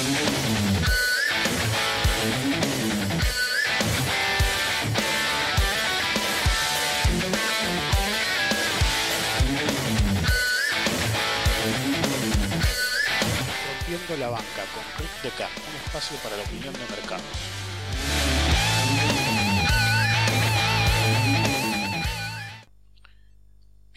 Rompiendo la banca con Rick Deca, un espacio para la opinión de mercado.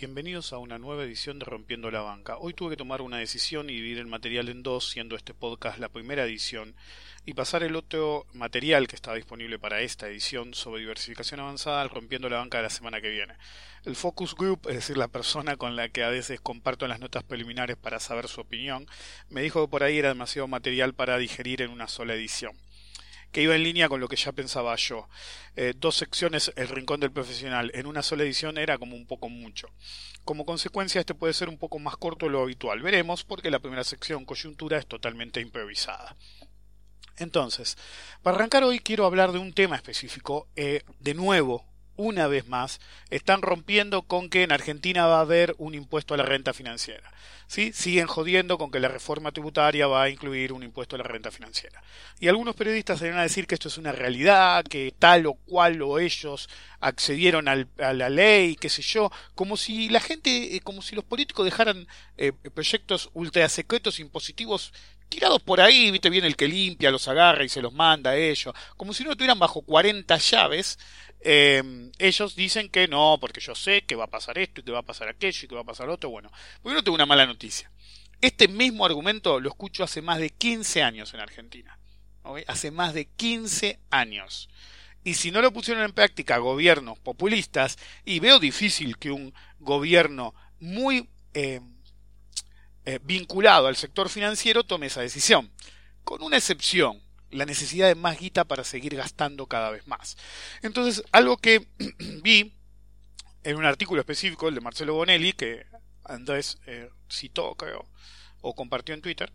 Bienvenidos a una nueva edición de Rompiendo la Banca. Hoy tuve que tomar una decisión y dividir el material en dos, siendo este podcast la primera edición, y pasar el otro material que estaba disponible para esta edición sobre diversificación avanzada al Rompiendo la Banca de la semana que viene. El Focus Group, es decir, la persona con la que a veces comparto las notas preliminares para saber su opinión, me dijo que por ahí era demasiado material para digerir en una sola edición que iba en línea con lo que ya pensaba yo. Eh, dos secciones, El Rincón del Profesional, en una sola edición era como un poco mucho. Como consecuencia, este puede ser un poco más corto de lo habitual. Veremos, porque la primera sección, Coyuntura, es totalmente improvisada. Entonces, para arrancar hoy quiero hablar de un tema específico. Eh, de nuevo, una vez más, están rompiendo con que en Argentina va a haber un impuesto a la renta financiera. ¿Sí? Siguen jodiendo con que la reforma tributaria va a incluir un impuesto a la renta financiera. Y algunos periodistas se van a decir que esto es una realidad, que tal o cual o ellos accedieron al, a la ley, qué sé yo, como si la gente, eh, como si los políticos dejaran eh, proyectos ultra secretos impositivos tirados por ahí, viste bien el que limpia, los agarra y se los manda a ellos, como si no tuvieran bajo 40 llaves eh, ellos dicen que no, porque yo sé que va a pasar esto y que va a pasar aquello y que va a pasar otro. Bueno, pues yo tengo una mala noticia. Este mismo argumento lo escucho hace más de 15 años en Argentina. Hace más de 15 años. Y si no lo pusieron en práctica gobiernos populistas, y veo difícil que un gobierno muy eh, eh, vinculado al sector financiero tome esa decisión. Con una excepción, la necesidad de más guita para seguir gastando cada vez más. Entonces, algo que vi en un artículo específico, el de Marcelo Bonelli, que Andrés eh, citó, creo, o compartió en Twitter,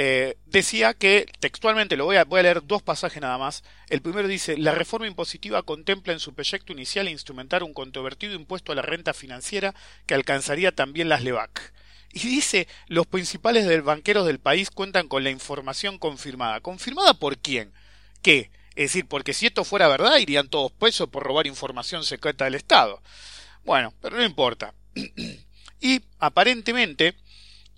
eh, decía que, textualmente, lo voy a, voy a leer dos pasajes nada más. El primero dice, la reforma impositiva contempla en su proyecto inicial instrumentar un controvertido impuesto a la renta financiera que alcanzaría también las LEVAC. Y dice, los principales del banqueros del país cuentan con la información confirmada. ¿Confirmada por quién? ¿Qué? Es decir, porque si esto fuera verdad, irían todos presos por robar información secreta del Estado. Bueno, pero no importa. y aparentemente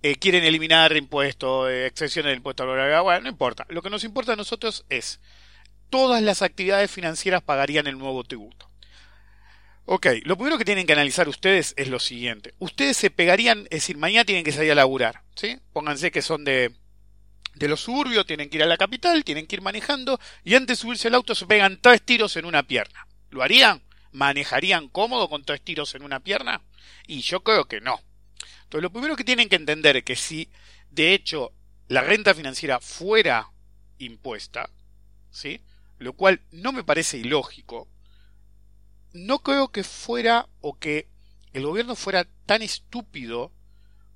eh, quieren eliminar impuestos, eh, excepciones del impuesto a la Bueno, no importa. Lo que nos importa a nosotros es, todas las actividades financieras pagarían el nuevo tributo. Ok, lo primero que tienen que analizar ustedes es lo siguiente. Ustedes se pegarían, es decir, mañana tienen que salir a laburar, ¿sí? Pónganse que son de, de los suburbios, tienen que ir a la capital, tienen que ir manejando, y antes de subirse al auto se pegan tres tiros en una pierna. ¿Lo harían? ¿Manejarían cómodo con tres tiros en una pierna? Y yo creo que no. Entonces, lo primero que tienen que entender es que si, de hecho, la renta financiera fuera impuesta, ¿sí? Lo cual no me parece ilógico, no creo que fuera o que el gobierno fuera tan estúpido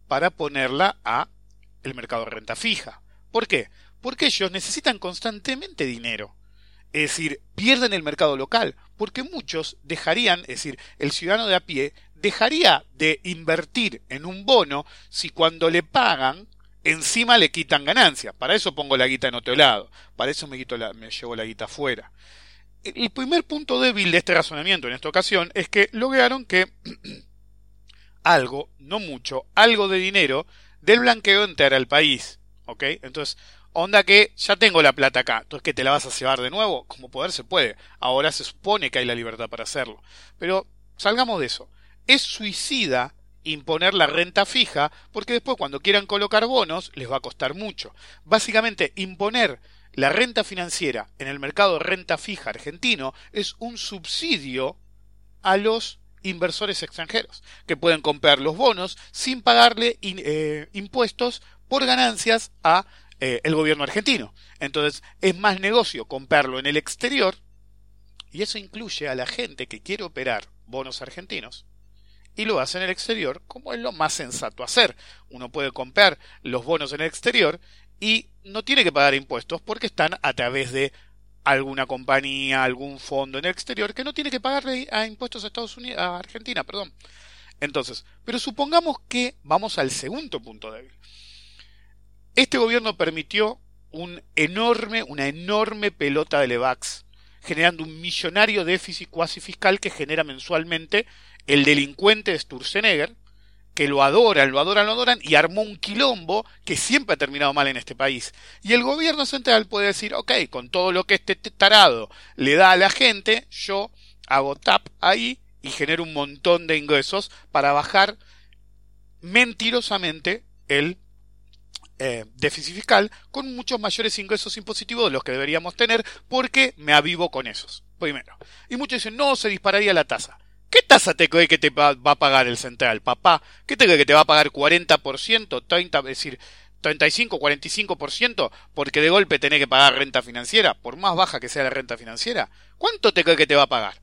para ponerla a el mercado de renta fija. ¿Por qué? Porque ellos necesitan constantemente dinero. Es decir, pierden el mercado local, porque muchos dejarían, es decir, el ciudadano de a pie dejaría de invertir en un bono si cuando le pagan encima le quitan ganancias. Para eso pongo la guita en otro lado, para eso me, quito la, me llevo la guita afuera el primer punto débil de este razonamiento en esta ocasión es que lograron que algo, no mucho, algo de dinero del blanqueo entrara al país. ¿Ok? Entonces, onda que ya tengo la plata acá, entonces que te la vas a llevar de nuevo, como poder se puede. Ahora se supone que hay la libertad para hacerlo. Pero salgamos de eso. Es suicida imponer la renta fija porque después cuando quieran colocar bonos les va a costar mucho. Básicamente, imponer la renta financiera en el mercado renta fija argentino es un subsidio a los inversores extranjeros, que pueden comprar los bonos sin pagarle eh, impuestos por ganancias a eh, el gobierno argentino. Entonces es más negocio comprarlo en el exterior y eso incluye a la gente que quiere operar bonos argentinos y lo hace en el exterior como es lo más sensato hacer. Uno puede comprar los bonos en el exterior y no tiene que pagar impuestos porque están a través de alguna compañía, algún fondo en el exterior que no tiene que pagarle a impuestos a Estados Unidos, a Argentina, perdón. Entonces, pero supongamos que vamos al segundo punto débil. Este gobierno permitió un enorme, una enorme pelota de Levax, generando un millonario déficit cuasi fiscal que genera mensualmente el delincuente de Sturzenegger, que lo adoran, lo adoran, lo adoran, y armó un quilombo que siempre ha terminado mal en este país. Y el gobierno central puede decir, ok, con todo lo que este tarado le da a la gente, yo hago tap ahí y genero un montón de ingresos para bajar mentirosamente el eh, déficit fiscal con muchos mayores ingresos impositivos de los que deberíamos tener porque me avivo con esos. Primero. Y muchos dicen, no, se dispararía la tasa. ¿Qué tasa te cree que te va, a pagar el central, papá? ¿Qué te cree que te va a pagar 40%, 30, es decir, 35, 45% porque de golpe tenés que pagar renta financiera, por más baja que sea la renta financiera? ¿Cuánto te cree que te va a pagar?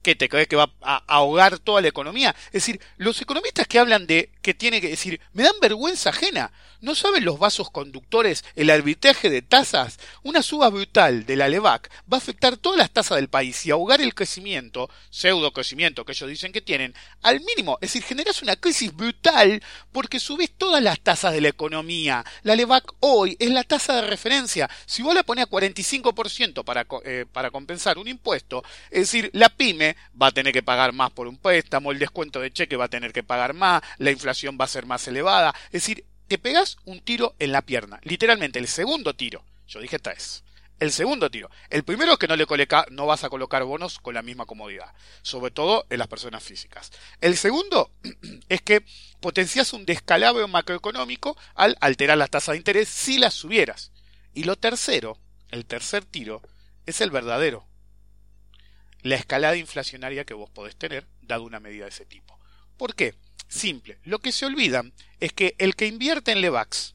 ¿Qué te crees que va a ahogar toda la economía? Es decir, los economistas que hablan de que tiene que decir, me dan vergüenza ajena. ¿No saben los vasos conductores, el arbitraje de tasas? Una suba brutal de la LEVAC va a afectar todas las tasas del país y ahogar el crecimiento, pseudo crecimiento que ellos dicen que tienen, al mínimo. Es decir, generas una crisis brutal porque subís todas las tasas de la economía. La LEVAC hoy es la tasa de referencia. Si vos la ponés a 45% para, eh, para compensar un impuesto, es decir, la pyme va a tener que pagar más por un préstamo, el descuento de cheque va a tener que pagar más, la inflación va a ser más elevada. Es decir, te pegas un tiro en la pierna. Literalmente, el segundo tiro. Yo dije tres. El segundo tiro. El primero es que no, le coloca, no vas a colocar bonos con la misma comodidad, sobre todo en las personas físicas. El segundo es que potencias un descalabro macroeconómico al alterar las tasas de interés si las subieras. Y lo tercero, el tercer tiro, es el verdadero. La escalada inflacionaria que vos podés tener dado una medida de ese tipo. ¿Por qué? Simple. Lo que se olvidan es que el que invierte en Levax,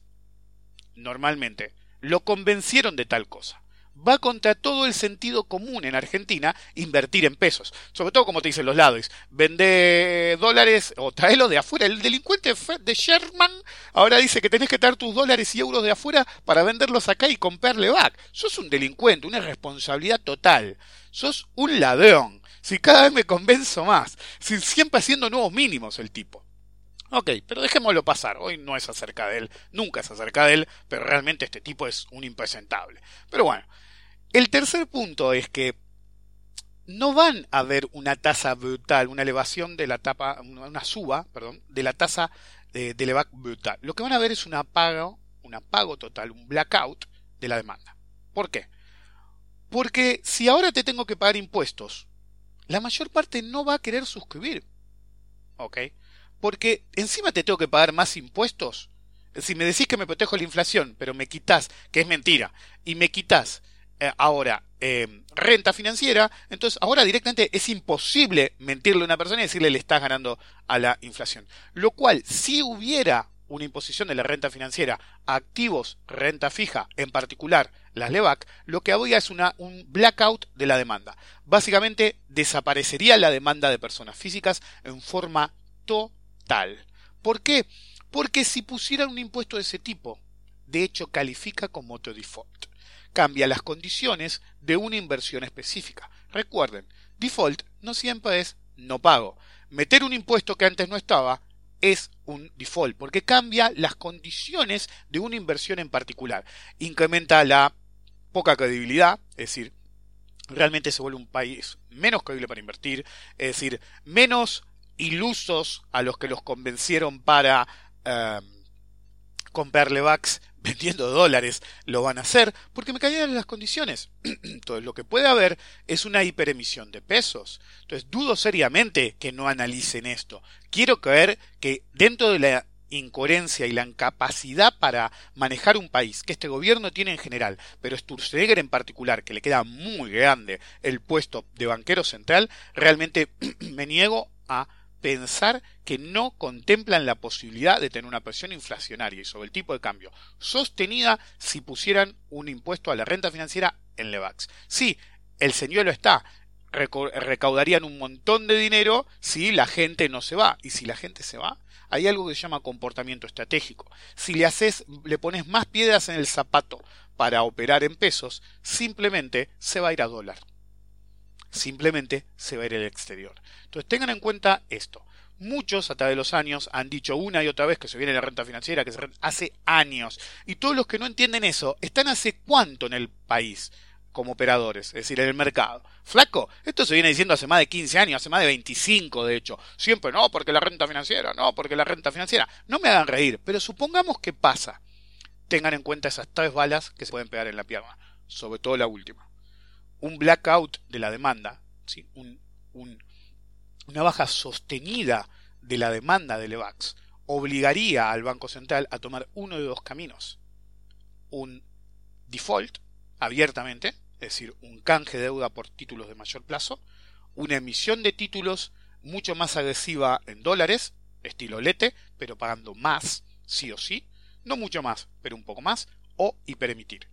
normalmente, lo convencieron de tal cosa. Va contra todo el sentido común en Argentina invertir en pesos. Sobre todo, como te dicen los lados, vende dólares o tráelo de afuera. El delincuente de Sherman ahora dice que tenés que traer tus dólares y euros de afuera para venderlos acá y comprar Levax. Sos un delincuente, una responsabilidad total. Sos un ladrón. Si cada vez me convenzo más. Si siempre haciendo nuevos mínimos el tipo. Ok, pero dejémoslo pasar. Hoy no es acerca de él, nunca es acerca de él, pero realmente este tipo es un impresentable. Pero bueno, el tercer punto es que no van a ver una tasa brutal, una elevación de la tapa, una suba, perdón, de la tasa de, de levac brutal. Lo que van a ver es un apago, un apago total, un blackout de la demanda. ¿Por qué? Porque si ahora te tengo que pagar impuestos, la mayor parte no va a querer suscribir. ¿Ok? Porque encima te tengo que pagar más impuestos. Si me decís que me protejo la inflación, pero me quitas, que es mentira, y me quitas eh, ahora eh, renta financiera, entonces ahora directamente es imposible mentirle a una persona y decirle le estás ganando a la inflación. Lo cual, si hubiera una imposición de la renta financiera activos, renta fija, en particular las LEVAC, lo que habría es un blackout de la demanda. Básicamente desaparecería la demanda de personas físicas en forma total ¿Por qué? Porque si pusieran un impuesto de ese tipo, de hecho califica como auto default. Cambia las condiciones de una inversión específica. Recuerden, default no siempre es no pago. Meter un impuesto que antes no estaba es un default, porque cambia las condiciones de una inversión en particular. Incrementa la poca credibilidad, es decir, realmente se vuelve un país menos creíble para invertir, es decir, menos ilusos a los que los convencieron para eh, comprarle backs vendiendo dólares lo van a hacer porque me cayeron las condiciones. Entonces lo que puede haber es una hiperemisión de pesos. Entonces dudo seriamente que no analicen esto. Quiero creer que dentro de la incoherencia y la incapacidad para manejar un país que este gobierno tiene en general, pero Sturzenegger en particular, que le queda muy grande el puesto de banquero central, realmente me niego a pensar que no contemplan la posibilidad de tener una presión inflacionaria y sobre el tipo de cambio sostenida si pusieran un impuesto a la renta financiera en Levax. Sí, el señuelo está, recaudarían un montón de dinero si la gente no se va. Y si la gente se va, hay algo que se llama comportamiento estratégico. Si le haces, le pones más piedras en el zapato para operar en pesos, simplemente se va a ir a dólar simplemente se va a ir al exterior. Entonces tengan en cuenta esto. Muchos a través de los años han dicho una y otra vez que se viene la renta financiera, que se hace años. Y todos los que no entienden eso están hace cuánto en el país como operadores, es decir, en el mercado. Flaco, esto se viene diciendo hace más de 15 años, hace más de 25 de hecho. Siempre no, porque la renta financiera, no, porque la renta financiera. No me hagan reír, pero supongamos que pasa. Tengan en cuenta esas tres balas que se pueden pegar en la pierna, sobre todo la última. Un blackout de la demanda, una baja sostenida de la demanda del EVAX, obligaría al Banco Central a tomar uno de dos caminos. Un default, abiertamente, es decir, un canje de deuda por títulos de mayor plazo, una emisión de títulos mucho más agresiva en dólares, estilo lete, pero pagando más, sí o sí, no mucho más, pero un poco más, o hiperemitir.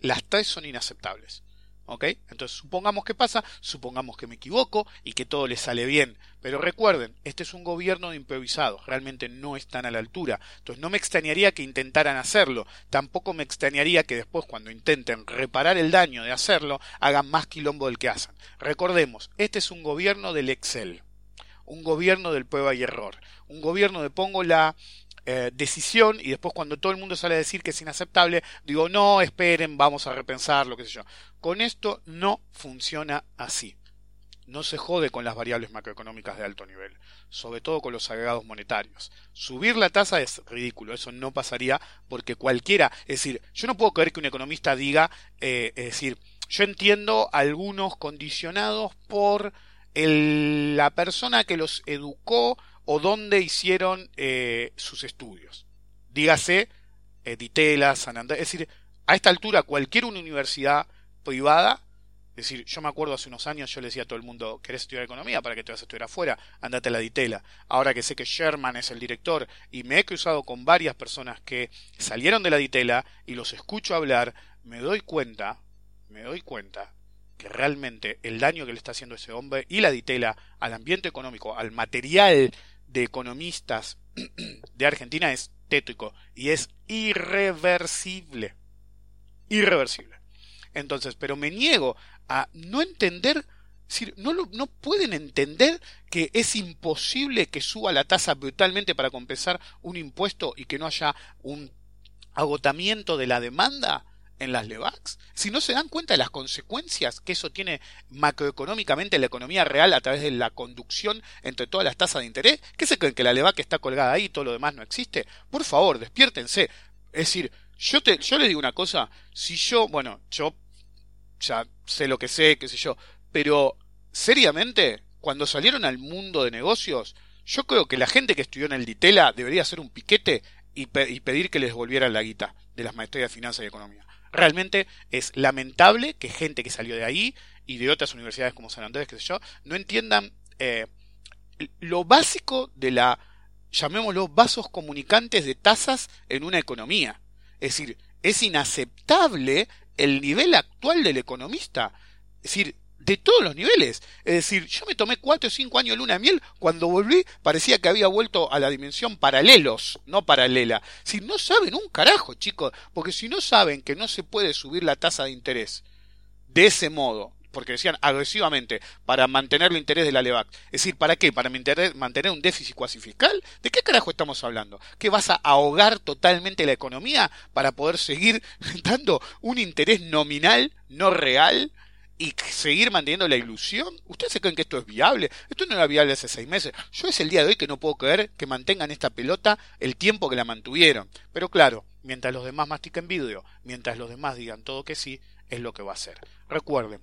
Las tres son inaceptables. ¿Ok? Entonces, supongamos que pasa, supongamos que me equivoco y que todo le sale bien. Pero recuerden, este es un gobierno de improvisados, realmente no están a la altura. Entonces, no me extrañaría que intentaran hacerlo. Tampoco me extrañaría que después, cuando intenten reparar el daño de hacerlo, hagan más quilombo del que hacen. Recordemos, este es un gobierno del Excel. Un gobierno del prueba y error. Un gobierno de pongo la eh, decisión y después cuando todo el mundo sale a decir que es inaceptable, digo, no, esperen, vamos a repensar lo que sé yo. Con esto no funciona así. No se jode con las variables macroeconómicas de alto nivel, sobre todo con los agregados monetarios. Subir la tasa es ridículo, eso no pasaría porque cualquiera, es decir, yo no puedo creer que un economista diga, eh, es decir, yo entiendo algunos condicionados por la persona que los educó o dónde hicieron eh, sus estudios. Dígase, eh, Ditela, San Andrés, es decir, a esta altura cualquier universidad privada, es decir, yo me acuerdo hace unos años yo le decía a todo el mundo, ¿querés estudiar economía para que te vas a estudiar afuera? Andate a la Ditela. Ahora que sé que Sherman es el director y me he cruzado con varias personas que salieron de la Ditela y los escucho hablar, me doy cuenta, me doy cuenta que realmente el daño que le está haciendo ese hombre y la Ditela al ambiente económico, al material de economistas de Argentina es tétrico y es irreversible. Irreversible. Entonces, pero me niego a no entender, no, no pueden entender que es imposible que suba la tasa brutalmente para compensar un impuesto y que no haya un agotamiento de la demanda en las LEVAX? Si no se dan cuenta de las consecuencias que eso tiene macroeconómicamente en la economía real a través de la conducción entre todas las tasas de interés, ¿qué se creen que la LEVAC está colgada ahí y todo lo demás no existe? Por favor, despiértense. Es decir, yo, te, yo le digo una cosa, si yo, bueno, yo ya sé lo que sé, qué sé yo, pero seriamente, cuando salieron al mundo de negocios, yo creo que la gente que estudió en el Ditela debería hacer un piquete y, y pedir que les volvieran la guita de las maestrías de finanzas y economía. Realmente es lamentable que gente que salió de ahí y de otras universidades como San Andrés, qué sé yo, no entiendan eh, lo básico de la, llamémoslo, vasos comunicantes de tasas en una economía. Es decir, es inaceptable el nivel actual del economista. Es decir, de todos los niveles. Es decir, yo me tomé cuatro o cinco años de luna de miel, cuando volví parecía que había vuelto a la dimensión paralelos, no paralela. Si no saben un carajo, chicos, porque si no saben que no se puede subir la tasa de interés de ese modo, porque decían agresivamente, para mantener el interés de la LEVAC. Es decir, ¿para qué? ¿Para mantener un déficit cuasi fiscal? ¿De qué carajo estamos hablando? ¿Que vas a ahogar totalmente la economía para poder seguir dando un interés nominal, no real? Y seguir manteniendo la ilusión. ¿Ustedes se creen que esto es viable? Esto no era viable hace seis meses. Yo es el día de hoy que no puedo creer que mantengan esta pelota el tiempo que la mantuvieron. Pero claro, mientras los demás mastiquen vidrio, mientras los demás digan todo que sí, es lo que va a hacer. Recuerden,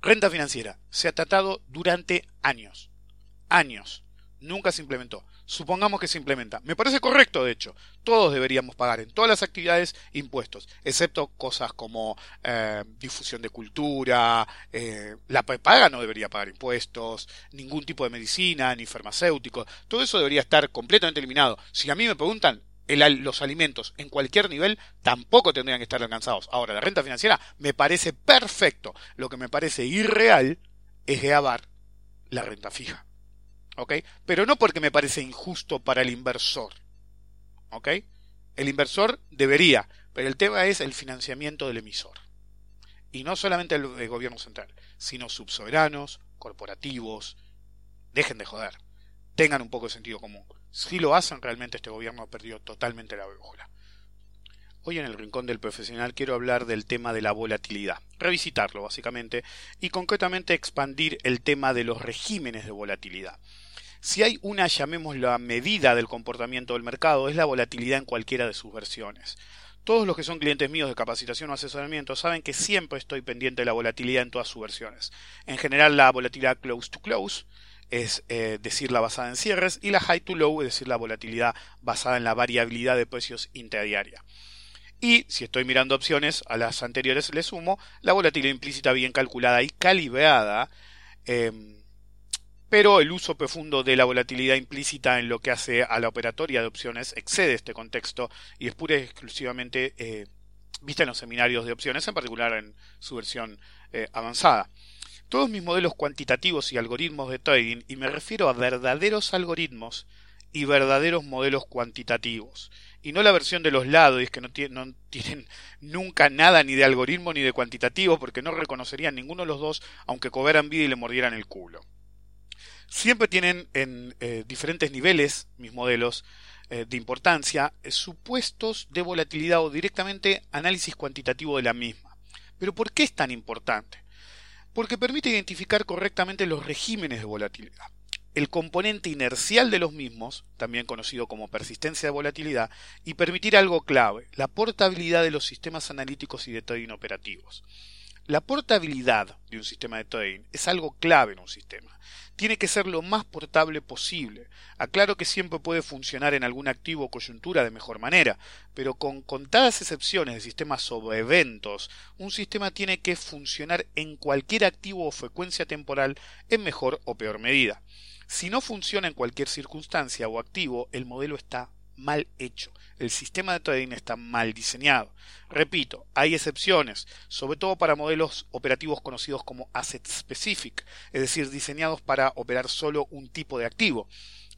renta financiera se ha tratado durante años. Años. Nunca se implementó supongamos que se implementa. Me parece correcto, de hecho. Todos deberíamos pagar en todas las actividades impuestos, excepto cosas como eh, difusión de cultura, eh, la paga no debería pagar impuestos, ningún tipo de medicina, ni farmacéutico. Todo eso debería estar completamente eliminado. Si a mí me preguntan, los alimentos en cualquier nivel tampoco tendrían que estar alcanzados. Ahora, la renta financiera me parece perfecto. Lo que me parece irreal es grabar la renta fija. Pero no porque me parece injusto para el inversor, ¿ok? El inversor debería, pero el tema es el financiamiento del emisor. Y no solamente el, gobierno central, sino subsoberanos, corporativos. Dejen de joder. tengan un poco de sentido común. Si lo hacen, realmente este gobierno ha perdido totalmente la brújula. Hoy en el Rincón del Profesional quiero hablar del tema de la volatilidad, revisitarlo básicamente y concretamente expandir el tema de los regímenes de volatilidad. Si hay una, llamémosla, medida del comportamiento del mercado, es la volatilidad en cualquiera de sus versiones. Todos los que son clientes míos de capacitación o asesoramiento saben que siempre estoy pendiente de la volatilidad en todas sus versiones. En general la volatilidad close to close, es eh, decir, la basada en cierres, y la high to low, es decir, la volatilidad basada en la variabilidad de precios intradiaria. Y si estoy mirando opciones, a las anteriores le sumo la volatilidad implícita bien calculada y calibrada, em, pero el uso profundo de la volatilidad implícita en lo que hace a la operatoria de opciones excede este contexto y es pura y exclusivamente eh, vista en los seminarios de opciones, en particular en su versión eh, avanzada. Todos mis modelos cuantitativos y algoritmos de trading, y me refiero a verdaderos algoritmos y verdaderos modelos cuantitativos, y no la versión de los lados que no, no, tienen nunca nada ni de algoritmo ni de cuantitativo porque no reconocerían ninguno de los dos aunque cobraran vida y le mordieran el culo. Siempre tienen en eh, diferentes niveles mis modelos eh, de importancia eh, supuestos de volatilidad o directamente análisis cuantitativo de la misma. Pero ¿por qué es tan importante? Porque permite identificar correctamente los regímenes de volatilidad el componente inercial de los mismos, también conocido como persistencia de volatilidad, y permitir algo clave, la portabilidad de los sistemas analíticos y de trading operativos. La portabilidad de un sistema de trading es algo clave en un sistema. Tiene que ser lo más portable posible. Aclaro que siempre puede funcionar en algún activo o coyuntura de mejor manera, pero con contadas excepciones de sistemas sobre eventos, un sistema tiene que funcionar en cualquier activo o frecuencia temporal en mejor o peor medida. Si no funciona en cualquier circunstancia o activo, el modelo está mal hecho. El sistema de trading está mal diseñado. Repito, hay excepciones, sobre todo para modelos operativos conocidos como asset specific, es decir, diseñados para operar solo un tipo de activo.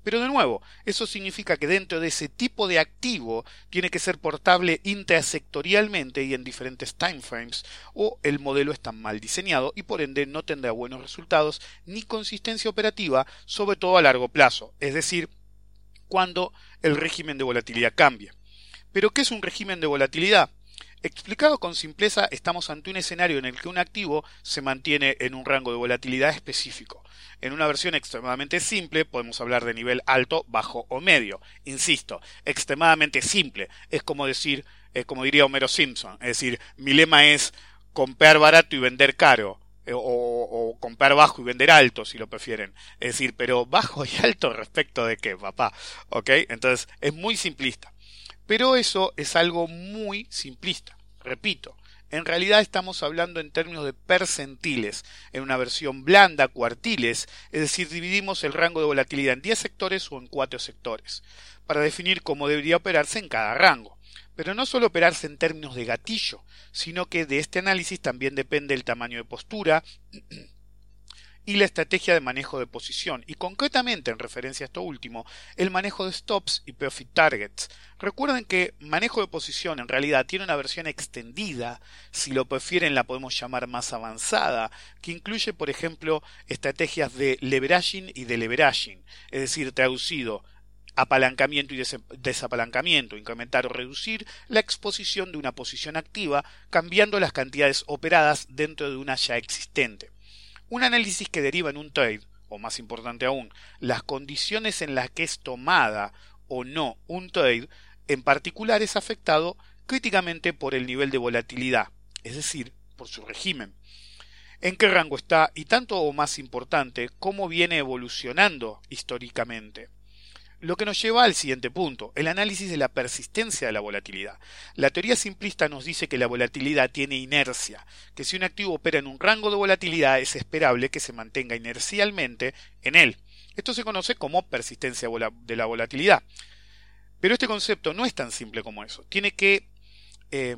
Pero de nuevo, eso significa que dentro de ese tipo de activo tiene que ser portable intersectorialmente y en diferentes timeframes, o el modelo está mal diseñado y por ende no tendrá buenos resultados ni consistencia operativa, sobre todo a largo plazo, es decir, cuando el régimen de volatilidad cambia. ¿Pero qué es un régimen de volatilidad? Explicado con simpleza, estamos ante un escenario en el que un activo se mantiene en un rango de volatilidad específico. En una versión extremadamente simple podemos hablar de nivel alto, bajo o medio. Insisto, extremadamente simple. Es como decir, como diría Homero Simpson, es decir, mi lema es comprar barato y vender caro. Eh, o, comprar bajo y vender alto, si lo prefieren. Es decir, pero bajo y alto respecto de qué, papá. ¿Ok? Entonces, es muy simplista. Pero eso es algo muy simplista. Repito, en realidad estamos hablando en términos de percentiles, en una versión blanda, cuartiles, es decir, dividimos el rango de volatilidad en 10 sectores o en 4 sectores, para definir cómo debería operarse en cada rango. Pero no solo operarse en términos de gatillo, sino que de este análisis también depende el tamaño de postura, y la estrategia de manejo de posición, y concretamente en referencia a esto último, el manejo de stops y profit targets. Recuerden que manejo de posición en realidad tiene una versión extendida, si lo prefieren la podemos llamar más avanzada, que incluye por ejemplo estrategias de leveraging y de leveraging, es decir, traducido apalancamiento y desapalancamiento, incrementar o reducir la exposición de una posición activa cambiando las cantidades operadas dentro de una ya existente. Un análisis que deriva en un trade, o más importante aún, las condiciones en las que es tomada o no un trade, en particular es afectado críticamente por el nivel de volatilidad, es decir, por su régimen. En qué rango está y tanto o más importante, cómo viene evolucionando históricamente. Lo que nos lleva al siguiente punto, el análisis de la persistencia de la volatilidad. La teoría simplista nos dice que la volatilidad tiene inercia, que si un activo opera en un rango de volatilidad es esperable que se mantenga inercialmente en él. Esto se conoce como persistencia de la volatilidad. Pero este concepto no es tan simple como eso. Tiene que. Eh,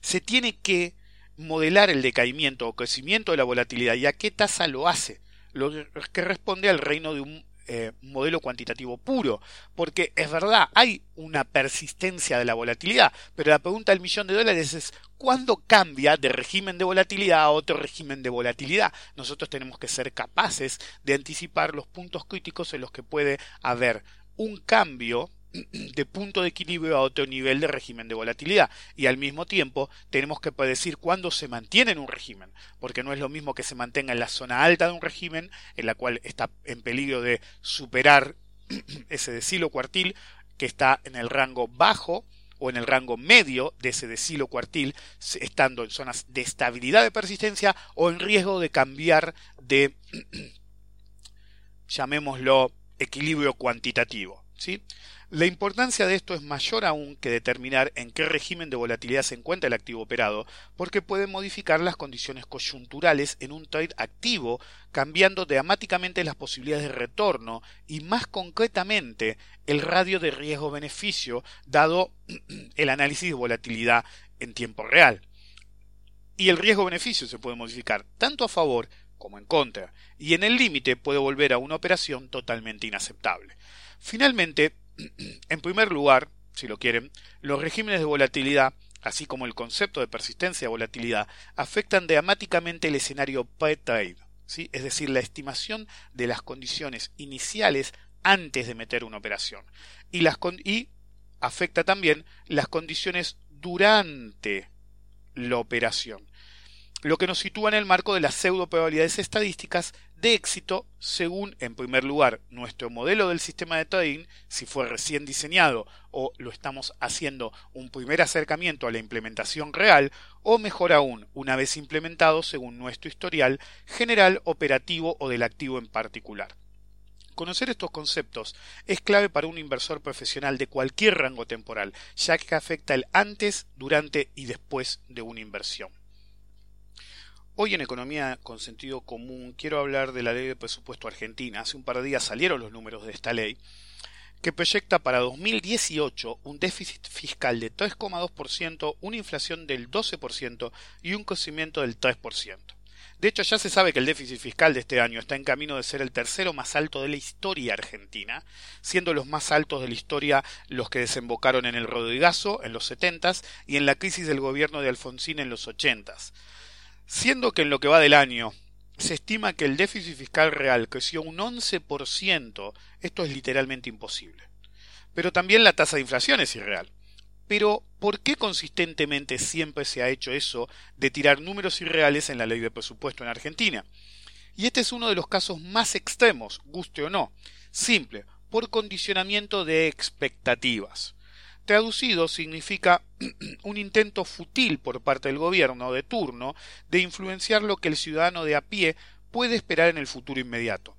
se tiene que modelar el decaimiento o crecimiento de la volatilidad y a qué tasa lo hace, lo que responde al reino de un eh, modelo cuantitativo puro, porque es verdad, hay una persistencia de la volatilidad, pero la pregunta del millón de dólares es ¿cuándo cambia de régimen de volatilidad a otro régimen de volatilidad? Nosotros tenemos que ser capaces de anticipar los puntos críticos en los que puede haber un cambio de punto de equilibrio a otro nivel de régimen de volatilidad y al mismo tiempo tenemos que predecir cuándo se mantiene en un régimen porque no es lo mismo que se mantenga en la zona alta de un régimen en la cual está en peligro de superar ese decilo cuartil que está en el rango bajo o en el rango medio de ese decilo cuartil, estando en zonas de estabilidad de persistencia o en riesgo de cambiar de, llamémoslo, equilibrio cuantitativo. ¿sí? La importancia de esto es mayor aún que determinar en qué régimen de volatilidad se encuentra el activo operado, porque puede modificar las condiciones coyunturales en un trade activo, cambiando dramáticamente las posibilidades de retorno y más concretamente el radio de riesgo-beneficio dado el análisis de volatilidad en tiempo real. Y el riesgo-beneficio se puede modificar tanto a favor como en contra, y en el límite puede volver a una operación totalmente inaceptable. Finalmente, en primer lugar, si lo quieren, los regímenes de volatilidad, así como el concepto de persistencia de volatilidad, afectan dramáticamente el escenario pre-trade, ¿sí? es decir, la estimación de las condiciones iniciales antes de meter una operación. Y, las y afecta también las condiciones durante la operación lo que nos sitúa en el marco de las pseudo probabilidades estadísticas de éxito según, en primer lugar, nuestro modelo del sistema de trading, si fue recién diseñado o lo estamos haciendo un primer acercamiento a la implementación real, o mejor aún, una vez implementado según nuestro historial general, operativo o del activo en particular. Conocer estos conceptos es clave para un inversor profesional de cualquier rango temporal, ya que afecta el antes, durante y después de una inversión. Hoy en Economía con Sentido Común quiero hablar de la ley de presupuesto argentina. Hace un par de días salieron los números de esta ley que proyecta para 2018 un déficit fiscal de 3,2%, una inflación del 12% y un crecimiento del 3%. De hecho, ya se sabe que el déficit fiscal de este año está en camino de ser el tercero más alto de la historia argentina, siendo los más altos de la historia los que desembocaron en el Rodrigazo en los 70 y en la crisis del gobierno de Alfonsín en los 80 Siendo que en lo que va del año se estima que el déficit fiscal real creció un 11%, esto es literalmente imposible. Pero también la tasa de inflación es irreal. Pero, ¿por qué consistentemente siempre se ha hecho eso de tirar números irreales en la ley de presupuesto en Argentina? Y este es uno de los casos más extremos, guste o no. Simple, por condicionamiento de expectativas. Traducido significa un intento futil por parte del gobierno de turno de influenciar lo que el ciudadano de a pie puede esperar en el futuro inmediato.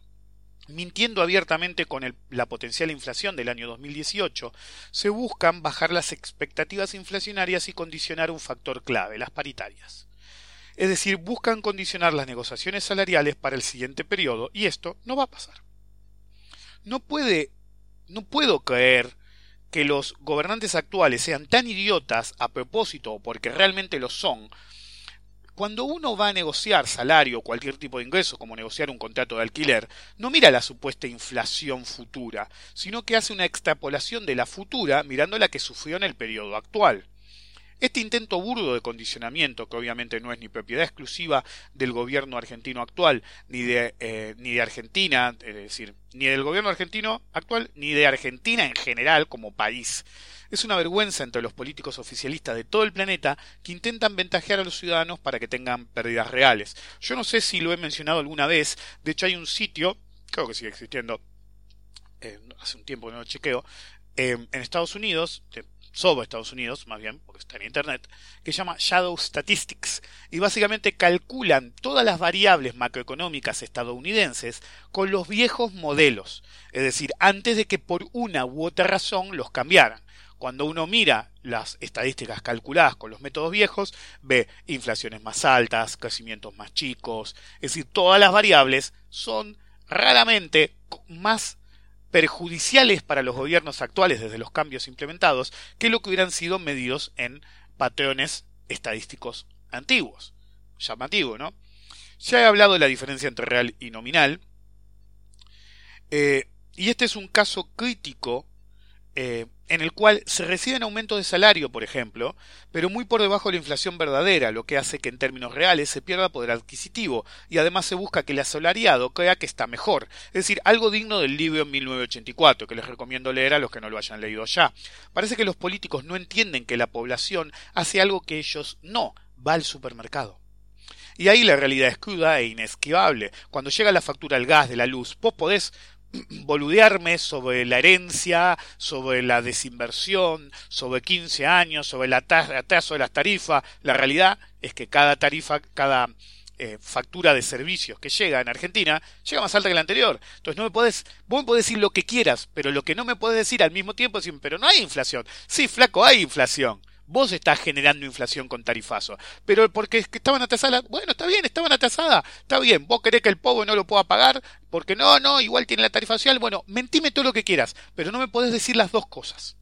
Mintiendo abiertamente con la potencial inflación del año 2018, se buscan bajar las expectativas inflacionarias y condicionar un factor clave, las paritarias. Es decir, buscan condicionar las negociaciones salariales para el siguiente periodo y esto no va a pasar. No puede, no puedo creer que los gobernantes actuales sean tan idiotas a propósito, porque realmente lo son, cuando uno va a negociar salario o cualquier tipo de ingreso, como negociar un contrato de alquiler, no mira la supuesta inflación futura, sino que hace una extrapolación de la futura mirando la que sufrió en el periodo actual. Este intento burdo de condicionamiento, que obviamente no es ni propiedad exclusiva del gobierno argentino actual, ni de, eh, ni de Argentina, es decir, ni del gobierno argentino actual, ni de Argentina en general como país, es una vergüenza entre los políticos oficialistas de todo el planeta que intentan ventajear a los ciudadanos para que tengan pérdidas reales. Yo no sé si lo he mencionado alguna vez, de hecho hay un sitio, creo que sigue existiendo, eh, hace un tiempo que no lo chequeo, eh, en Estados Unidos, sobre Estados Unidos, más bien, porque está en Internet, que se llama Shadow Statistics, y básicamente calculan todas las variables macroeconómicas estadounidenses con los viejos modelos, es decir, antes de que por una u otra razón los cambiaran. Cuando uno mira las estadísticas calculadas con los métodos viejos, ve inflaciones más altas, crecimientos más chicos, es decir, todas las variables son raramente más perjudiciales para los gobiernos actuales desde los cambios implementados que lo que hubieran sido medidos en patrones estadísticos antiguos. Llamativo, ¿no? Ya he hablado de la diferencia entre real y nominal. Eh, Y este es un caso crítico eh, en el cual se reciben aumentos de salario, por ejemplo, pero muy por debajo de la inflación verdadera, lo que hace que en términos reales se pierda poder adquisitivo, y además se busca que el asalariado crea que está mejor, es decir, algo digno del libro en 1984, que les recomiendo leer a los que no lo hayan leído ya. Parece que los políticos no entienden que la población hace algo que ellos no, va al supermercado. Y ahí la realidad es cruda e inesquivable. Cuando llega la factura del gas, de la luz, vos podés boludearme sobre la herencia, sobre la desinversión, sobre 15 años, sobre el atraso de las tarifas. La realidad es que cada tarifa, cada eh, factura de servicios que llega en Argentina llega más alta que la anterior. Entonces no me podés, vos me podés decir lo que quieras, pero lo que no me podés decir al mismo tiempo es pero no hay inflación. Sí, flaco, hay inflación. Vos estás generando inflación con tarifazo. Pero porque estaban atrasadas, bueno, está bien, estaban atrasadas, está bien. Vos querés que el pobre no lo pueda pagar, porque no, no, igual tiene la tarifa social. Bueno, mentime todo lo que quieras, pero no me podés decir las dos cosas.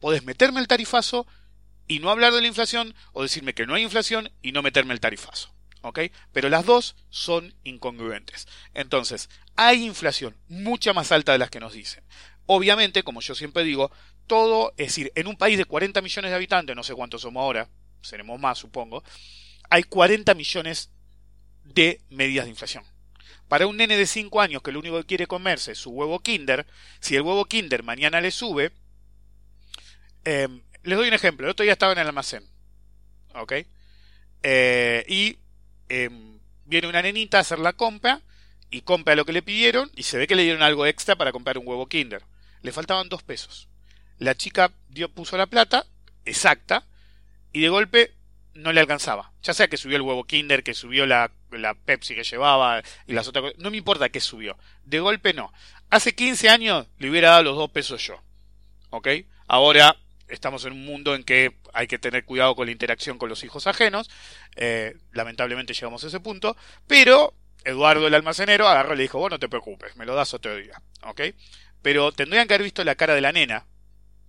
Podés meterme el tarifazo y no hablar de la inflación, o decirme que no hay inflación y no meterme el tarifazo. ¿Ok? Pero las dos son incongruentes. Entonces, hay inflación mucha más alta de las que nos dicen. Obviamente, como yo siempre digo, todo, es decir, en un país de 40 millones de habitantes, no sé cuántos somos ahora, seremos más supongo, hay 40 millones de medidas de inflación. Para un nene de 5 años que lo único que quiere comerse es su huevo Kinder, si el huevo Kinder mañana le sube, em, les doy un ejemplo, el otro día estaba en el almacén, ¿ok? Eh, y em, viene una nenita a hacer la compra y compra lo que le pidieron y se ve que le dieron algo extra para comprar un huevo Kinder. Le faltaban dos pesos la chica dio, puso la plata exacta y de golpe no le alcanzaba. Ya sea que subió el huevo Kinder, que subió la, la Pepsi que llevaba y las otras cosas. No me importa qué subió. De golpe no. Hace 15 años le hubiera dado los dos pesos yo. ¿Ok? Ahora estamos en un mundo en que hay que tener cuidado con la interacción con los hijos ajenos. Eh, lamentablemente llegamos a ese punto. Pero Eduardo el almacenero agarró y le dijo, vos no te preocupes, me lo das otro día. ¿Ok? Pero tendrían que haber visto la cara de la nena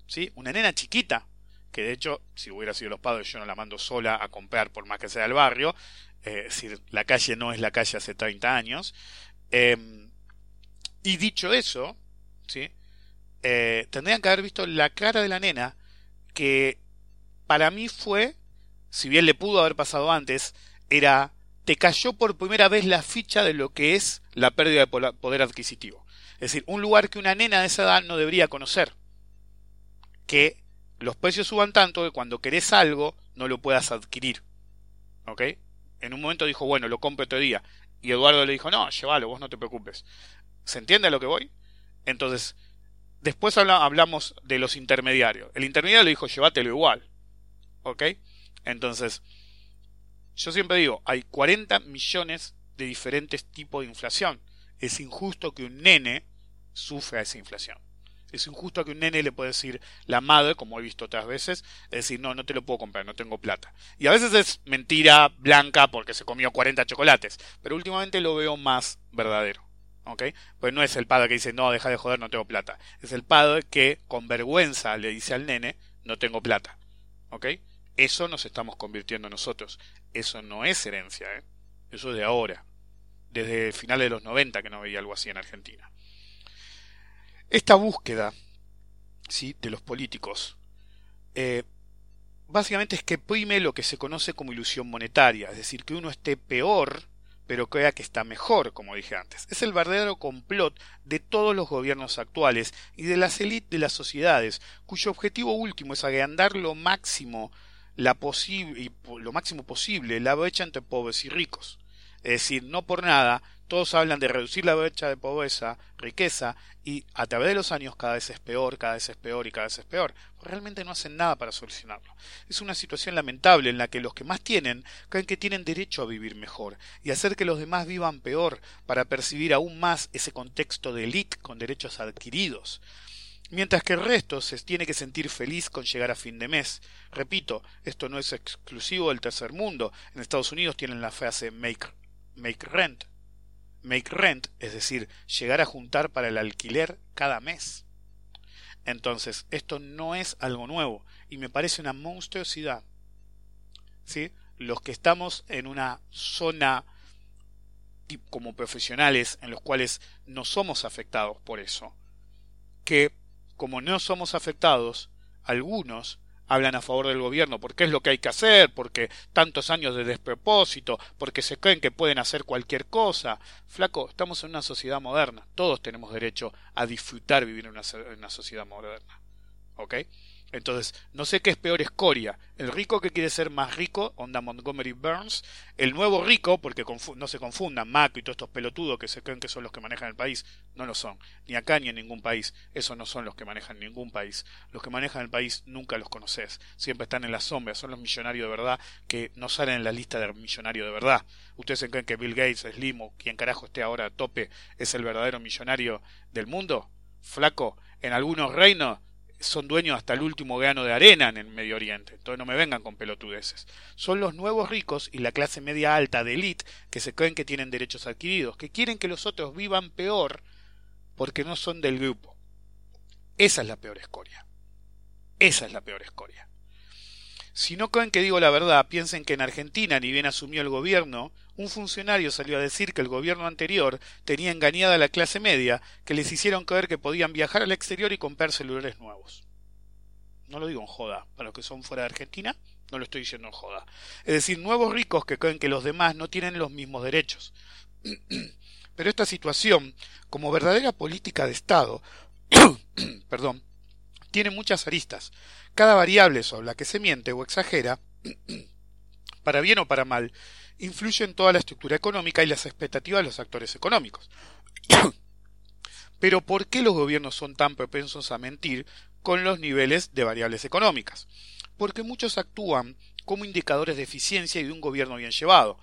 ¿sí? Una nena chiquita, que de hecho, si hubiera sido los padres, yo no la mando sola a comprar por más que sea el barrio, eh, es decir, la calle no es la calle hace 30 años. Em, y dicho eso, ¿sí? Eh, tendrían que haber visto la cara de la nena, que para mí fue, si bien le pudo haber pasado antes, era, te cayó por primera vez la ficha de lo que es la pérdida de poder adquisitivo. Es decir, un lugar que una nena de esa edad no debería conocer que los precios suban tanto que cuando querés algo no lo puedas adquirir. ¿Ok? En un momento dijo, bueno, lo compro otro día. Y Eduardo le dijo, no, llévalo, vos no te preocupes. ¿Se entiende a lo que voy? Entonces, después hablamos de los intermediarios. El intermediario le dijo, llévatelo igual. ¿Ok? Entonces, yo siempre digo, hay 40 millones de diferentes tipos de inflación. Es injusto que un nene sufra esa inflación. Es injusto que un nene le pueda decir la madre, como he visto otras veces, es decir, no, no te lo puedo comprar, no tengo plata. Y a veces es mentira blanca porque se comió 40 chocolates, pero últimamente lo veo más verdadero. ¿Ok? Pues no es el padre que dice, no, deja de joder, no tengo plata. Es el padre que con vergüenza le dice al nene, no tengo plata. ¿Ok? Eso nos estamos convirtiendo nosotros. Eso no es herencia, ¿eh? Eso es de ahora. Desde finales de los 90 que no veía algo así en Argentina. Esta búsqueda ¿sí? de los políticos eh, básicamente es que prime lo que se conoce como ilusión monetaria, es decir, que uno esté peor pero crea que está mejor, como dije antes. Es el verdadero complot de todos los gobiernos actuales y de las élites de las sociedades, cuyo objetivo último es agrandar lo máximo, la posible, lo máximo posible la brecha entre pobres y ricos. Es decir, no por nada, todos hablan de reducir la brecha de pobreza, riqueza, y a través de los años cada vez es peor, cada vez es peor y cada vez es peor. realmente no hacen nada para solucionarlo. Es una situación lamentable en la que los que más tienen creen que tienen derecho a vivir mejor y hacer que los demás vivan peor para percibir aún más ese contexto de élite con derechos adquiridos mientras que el resto se tiene que sentir feliz con llegar a fin de mes. Repito, esto no es exclusivo del tercer mundo. En Estados Unidos tienen la frase make make rent. Make rent, es decir, llegar a juntar para el alquiler cada mes. Entonces, esto no es algo nuevo y me parece una monstruosidad. ¿Sí? Los que estamos en una zona como profesionales en los cuales no somos afectados por eso, que, como no somos afectados, algunos hablan a favor del gobierno porque es lo que hay que hacer, porque tantos años de despropósito, porque se creen que pueden hacer cualquier cosa. Flaco, estamos en una sociedad moderna, todos tenemos derecho a disfrutar vivir en una, en una sociedad moderna. ¿Ok? Entonces, no sé qué es peor escoria. El rico que quiere ser más rico, onda Montgomery Burns. El nuevo rico, porque no se confundan, Mac y todos estos pelotudos que se creen que son los que manejan el país, no lo son. Ni acá ni en ningún país. Esos no son los que manejan ningún país. Los que manejan el país nunca los conoces. Siempre están en la sombra. Son los millonarios de verdad que no salen en la lista de millonarios de verdad. Ustedes se creen que Bill Gates, Slim o quien carajo esté ahora a tope es el verdadero millonario del mundo. Flaco, en algunos reinos son dueños hasta el último grano de arena en el Medio Oriente. Entonces no me vengan con pelotudeces. Son los nuevos ricos y la clase media alta de élite que se creen que tienen derechos adquiridos, que quieren que los otros vivan peor porque no son del grupo. Esa es la peor escoria. Esa es la peor escoria. Si no creen que digo la verdad, piensen que en Argentina, ni bien asumió el gobierno, un funcionario salió a decir que el gobierno anterior tenía engañada a la clase media, que les hicieron creer que podían viajar al exterior y comprar celulares nuevos. No lo digo en joda, para los que son fuera de Argentina, no lo estoy diciendo en joda. Es decir, nuevos ricos que creen que los demás no tienen los mismos derechos. Pero esta situación, como verdadera política de Estado, perdón, tiene muchas aristas. Cada variable sobre la que se miente o exagera, para bien o para mal, influye en toda la estructura económica y las expectativas de los actores económicos. Pero ¿por qué los gobiernos son tan propensos a mentir con los niveles de variables económicas? Porque muchos actúan como indicadores de eficiencia y de un gobierno bien llevado.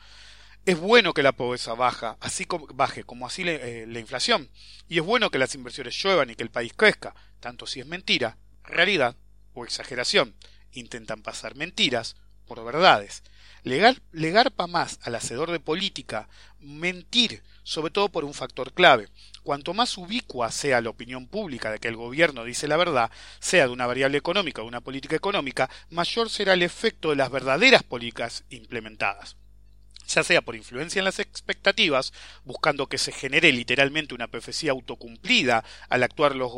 Es bueno que la pobreza baja, así como, baje, como así eh, la inflación. Y es bueno que las inversiones lluevan y que el país crezca, tanto si es mentira, realidad o exageración. Intentan pasar mentiras por verdades. Legar, legarpa más al hacedor de política mentir, sobre todo por un factor clave. Cuanto más ubicua sea la opinión pública de que el gobierno dice la verdad, sea de una variable económica o de una política económica, mayor será el efecto de las verdaderas políticas implementadas ya sea por influencia en las expectativas, buscando que se genere literalmente una profecía autocumplida al actuar los,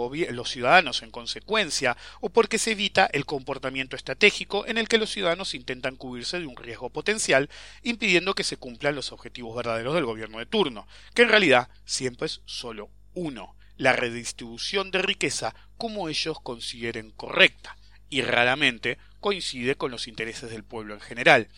ciudadanos en consecuencia, o porque se evita el comportamiento estratégico en el que los ciudadanos intentan cubrirse de un riesgo potencial, impidiendo que se cumplan los objetivos verdaderos del gobierno de turno, que en realidad siempre es solo uno, la redistribución de riqueza como ellos consideren correcta, y raramente coincide con los intereses del pueblo en general.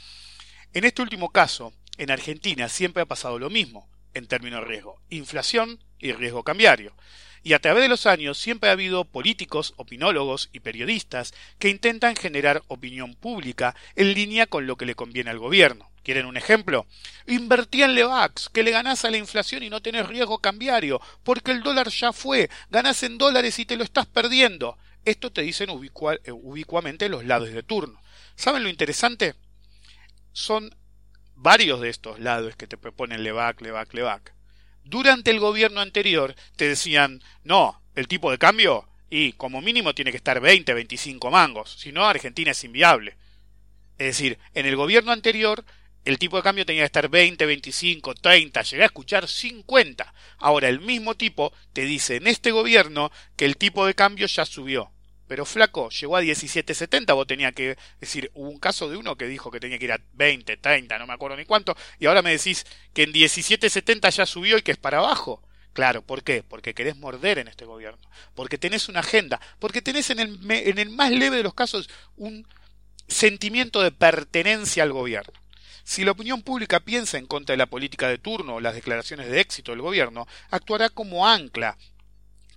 En este último caso, en Argentina siempre ha pasado lo mismo, en términos de riesgo, inflación y riesgo cambiario. Y a través de los años siempre ha habido políticos, opinólogos y periodistas que intentan generar opinión pública en línea con lo que le conviene al gobierno. ¿Quieren un ejemplo? Invertí en Levax, que le ganás a la inflación y no tenés riesgo cambiario, porque el dólar ya fue, ganás en dólares y te lo estás perdiendo. Esto te dicen eh, ubicuamente los lados de turno. ¿Saben lo interesante? Son varios de estos lados que te proponen Levac, Levac, Levac. Durante el gobierno anterior te decían, no, el tipo de cambio, y como mínimo tiene que estar 20, 25 mangos, si no Argentina es inviable. Es decir, en el gobierno anterior el tipo de cambio tenía que estar 20, 25, 30, llegué a escuchar 50. Ahora el mismo tipo te dice en este gobierno que el tipo de cambio ya subió. Pero flaco, llegó a 17.70, vos tenía que decir, hubo un caso de uno que dijo que tenía que ir a 20, 30, no me acuerdo ni cuánto, y ahora me decís que en 17.70 ya subió y que es para abajo. Claro, ¿por qué? Porque querés morder en este gobierno, porque tenés una agenda, porque tenés en el, en el más leve de los casos un sentimiento de pertenencia al gobierno. Si la opinión pública piensa en contra de la política de turno o las declaraciones de éxito del gobierno, actuará como ancla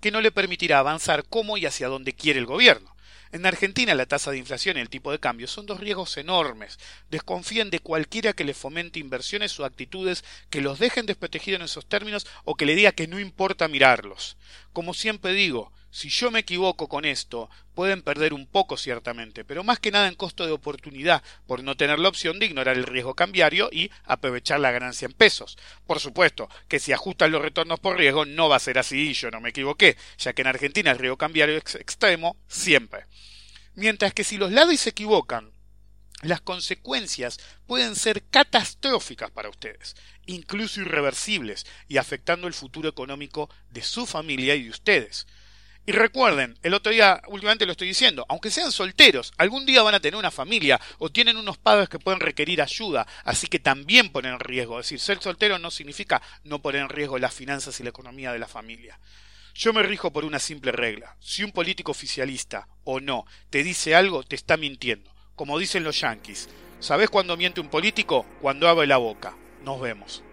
que no le permitirá avanzar cómo y hacia dónde quiere el gobierno. En Argentina la tasa de inflación y el tipo de cambio son dos riesgos enormes. Desconfíen de cualquiera que le fomente inversiones o actitudes que los dejen desprotegidos en esos términos o que le diga que no importa mirarlos. Como siempre digo, si yo me equivoco con esto, pueden perder un poco ciertamente, pero más que nada en costo de oportunidad, por no tener la opción de ignorar el riesgo cambiario y aprovechar la ganancia en pesos. Por supuesto que si ajustan los retornos por riesgo no va a ser así yo no me equivoqué, ya que en Argentina el riesgo cambiario es extremo siempre. Mientras que si los lados se equivocan, las consecuencias pueden ser catastróficas para ustedes, incluso irreversibles, y afectando el futuro económico de su familia y de ustedes. Y recuerden, el otro día, últimamente lo estoy diciendo, aunque sean solteros, algún día van a tener una familia o tienen unos padres que pueden requerir ayuda, así que también ponen en riesgo. Es decir, ser soltero no significa no poner en riesgo las finanzas y la economía de la familia. Yo me rijo por una simple regla. Si un político oficialista o no te dice algo, te está mintiendo. Como dicen los yanquis, ¿sabés cuándo miente un político? Cuando abre la boca. Nos vemos.